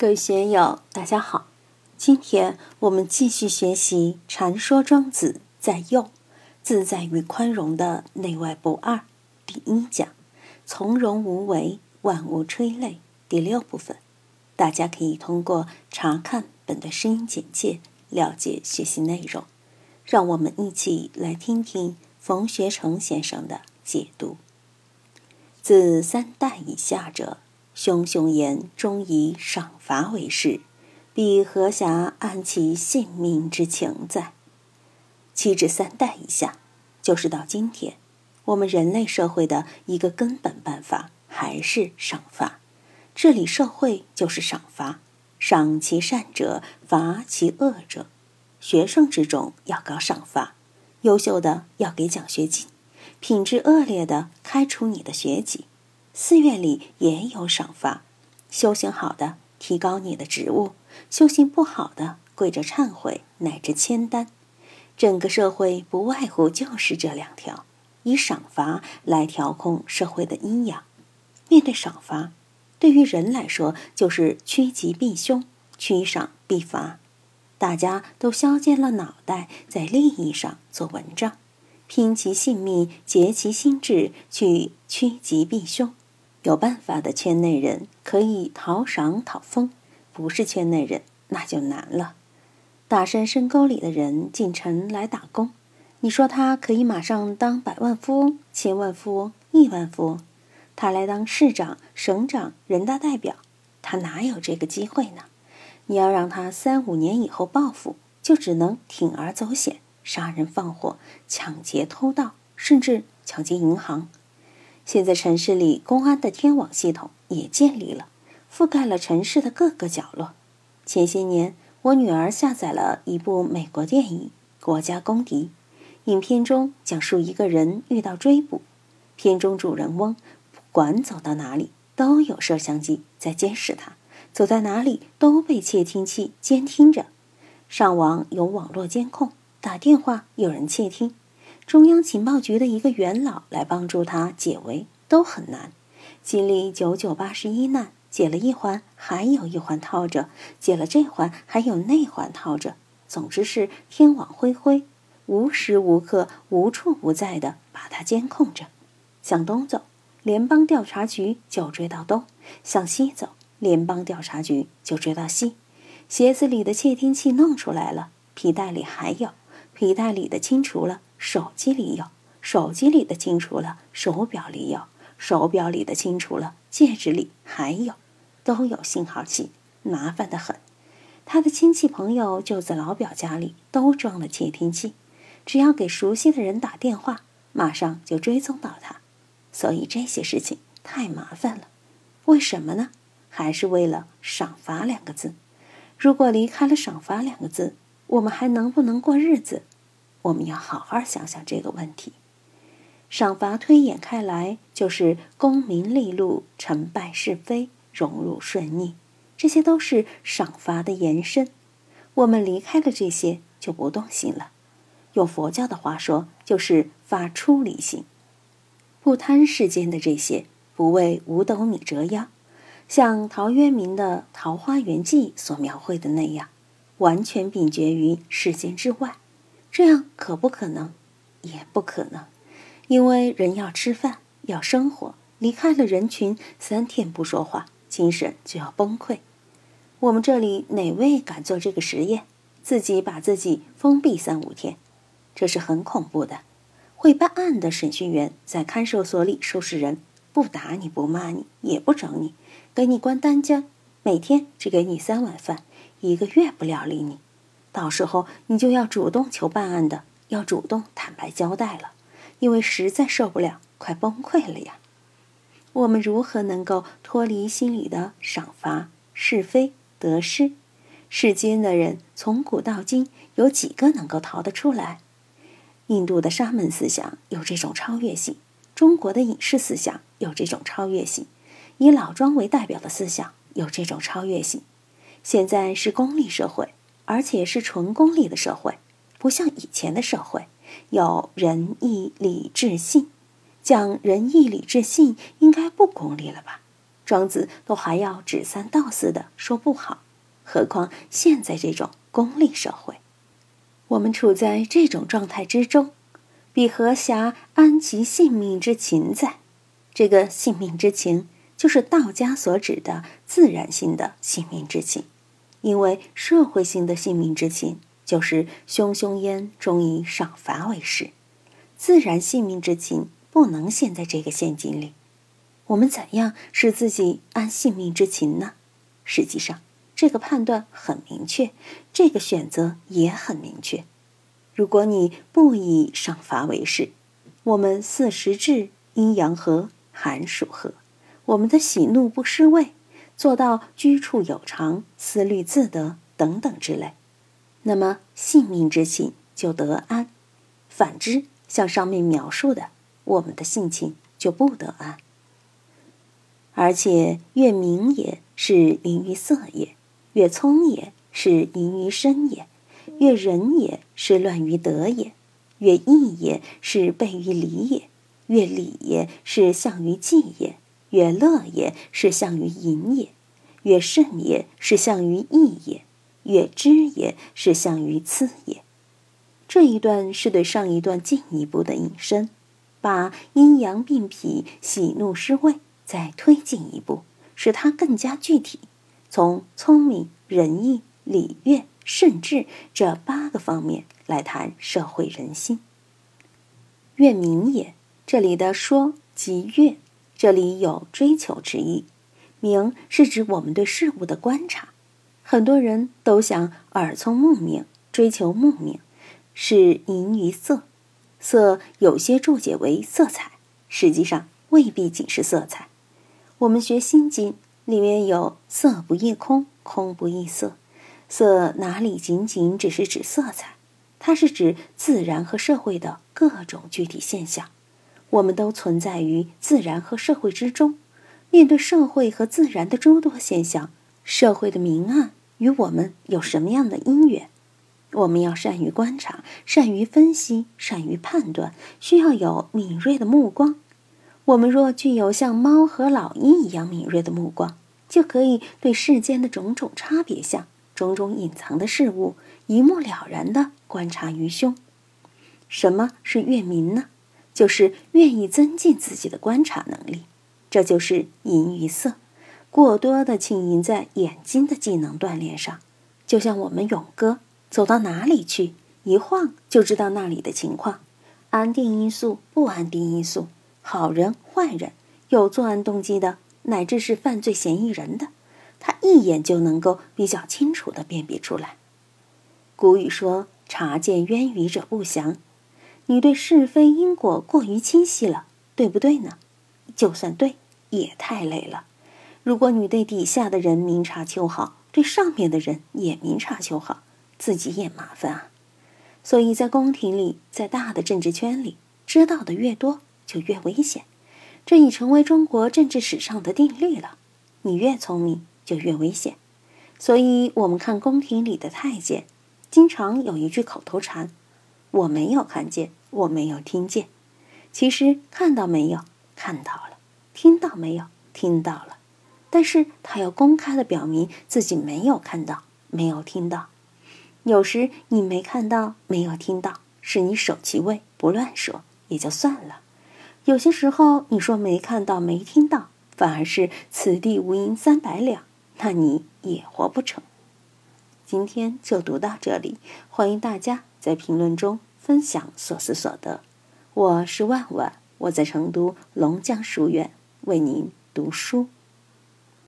各位学友，大家好！今天我们继续学习《禅说庄子在右，自在与宽容的内外不二》第一讲“从容无为，万物催泪”第六部分。大家可以通过查看本的声音简介了解学习内容。让我们一起来听听冯学成先生的解读：“自三代以下者。”熊熊言终以赏罚为事，必何暇安其性命之情在？七至三代以下，就是到今天，我们人类社会的一个根本办法还是赏罚。治理社会就是赏罚，赏其善者，罚其恶者。学生之中要搞赏罚，优秀的要给奖学金，品质恶劣的开除你的学籍。寺院里也有赏罚，修行好的提高你的职务，修行不好的跪着忏悔乃至签单。整个社会不外乎就是这两条，以赏罚来调控社会的阴阳。面对赏罚，对于人来说就是趋吉避凶，趋赏避罚。大家都削尖了脑袋在利益上做文章，拼其性命，竭其心智去趋吉避凶。有办法的圈内人可以讨赏讨封，不是圈内人那就难了。大山深沟里的人进城来打工，你说他可以马上当百万富翁、千万富翁、亿万富翁？他来当市长、省长、人大代表，他哪有这个机会呢？你要让他三五年以后暴富，就只能铤而走险，杀人放火、抢劫偷盗，甚至抢劫银行。现在城市里公安的天网系统也建立了，覆盖了城市的各个角落。前些年，我女儿下载了一部美国电影《国家公敌》，影片中讲述一个人遇到追捕，片中主人翁不管走到哪里都有摄像机在监视他，走在哪里都被窃听器监听着，上网有网络监控，打电话有人窃听。中央情报局的一个元老来帮助他解围都很难，经历九九八十一难，解了一环还有一环套着，解了这环还有那环套着，总之是天网恢恢，无时无刻、无处不在的把他监控着。向东走，联邦调查局就追到东；向西走，联邦调查局就追到西。鞋子里的窃听器弄出来了，皮带里还有，皮带里的清除了。手机里有，手机里的清除了；手表里有，手表里的清除了；戒指里还有，都有信号器，麻烦的很。他的亲戚朋友就在老表家里都装了窃听器，只要给熟悉的人打电话，马上就追踪到他。所以这些事情太麻烦了。为什么呢？还是为了赏罚两个字。如果离开了赏罚两个字，我们还能不能过日子？我们要好好想想这个问题。赏罚推演开来，就是功名利禄、成败是非、荣辱顺逆，这些都是赏罚的延伸。我们离开了这些，就不动心了。用佛教的话说，就是发出离心，不贪世间的这些，不为五斗米折腰。像陶渊明的《桃花源记》所描绘的那样，完全摒绝于世间之外。这样可不可能？也不可能，因为人要吃饭，要生活，离开了人群，三天不说话，精神就要崩溃。我们这里哪位敢做这个实验？自己把自己封闭三五天，这是很恐怖的。会办案的审讯员在看守所里收拾人，不打你不骂你，也不整你，给你关单间，每天只给你三碗饭，一个月不料理你。到时候你就要主动求办案的，要主动坦白交代了，因为实在受不了，快崩溃了呀。我们如何能够脱离心里的赏罚、是非、得失？世间的人从古到今有几个能够逃得出来？印度的沙门思想有这种超越性，中国的隐士思想有这种超越性，以老庄为代表的思想有这种超越性。现在是功利社会。而且是纯功利的社会，不像以前的社会有仁义礼智信，讲仁义礼智信应该不功利了吧？庄子都还要指三道四的说不好，何况现在这种功利社会？我们处在这种状态之中，比何暇安其性命之情在？这个性命之情，就是道家所指的自然性的性命之情，因为社会性的性命之情，就是汹汹烟终以赏罚为事，自然性命之情不能陷在这个陷阱里。我们怎样使自己安性命之情呢？实际上，这个判断很明确，这个选择也很明确。如果你不以赏罚为事，我们四时制阴阳和、寒暑和，我们的喜怒不失位，做到居处有常、思虑自得等等之类，那么性命之情就得安。反之，像上面描述的，我们的性情就不得安。而且，越明也是淫于色也，越聪也是淫于身也，越仁也是乱于德也，越义也是悖于礼也，越礼也是向于祭也，越乐也是向于淫也，越甚也是向于义也，越知也是向于次也。这一段是对上一段进一步的引申，把阴阳并脾、喜怒失位。再推进一步，使它更加具体，从聪明、仁义、礼乐、甚智这八个方面来谈社会人心。乐明也，这里的说即乐，这里有追求之意。明是指我们对事物的观察，很多人都想耳聪目明，追求目明，是淫于色。色有些注解为色彩，实际上未必仅是色彩。我们学《心经》，里面有“色不异空，空不异色”。色哪里仅仅只是指色彩？它是指自然和社会的各种具体现象。我们都存在于自然和社会之中。面对社会和自然的诸多现象，社会的明暗与我们有什么样的因缘？我们要善于观察，善于分析，善于判断，需要有敏锐的目光。我们若具有像猫和老鹰一样敏锐的目光，就可以对世间的种种差别相、种种隐藏的事物一目了然地观察于胸。什么是月明呢？就是愿意增进自己的观察能力。这就是淫于色，过多的浸淫在眼睛的技能锻炼上，就像我们勇哥走到哪里去，一晃就知道那里的情况，安定因素、不安定因素。好人、坏人，有作案动机的，乃至是犯罪嫌疑人的，他一眼就能够比较清楚的辨别出来。古语说：“察见渊鱼者不祥。”你对是非因果过于清晰了，对不对呢？就算对，也太累了。如果你对底下的人明察秋毫，对上面的人也明察秋毫，自己也麻烦啊。所以在宫廷里，在大的政治圈里，知道的越多。就越危险，这已成为中国政治史上的定律了。你越聪明，就越危险。所以，我们看宫廷里的太监，经常有一句口头禅：“我没有看见，我没有听见。”其实看到没有，看到了；听到没有，听到了。但是他要公开的表明自己没有看到，没有听到。有时你没看到，没有听到，是你守其位，不乱说，也就算了。有些时候，你说没看到、没听到，反而是此地无银三百两，那你也活不成。今天就读到这里，欢迎大家在评论中分享所思所得。我是万万，我在成都龙江书院为您读书。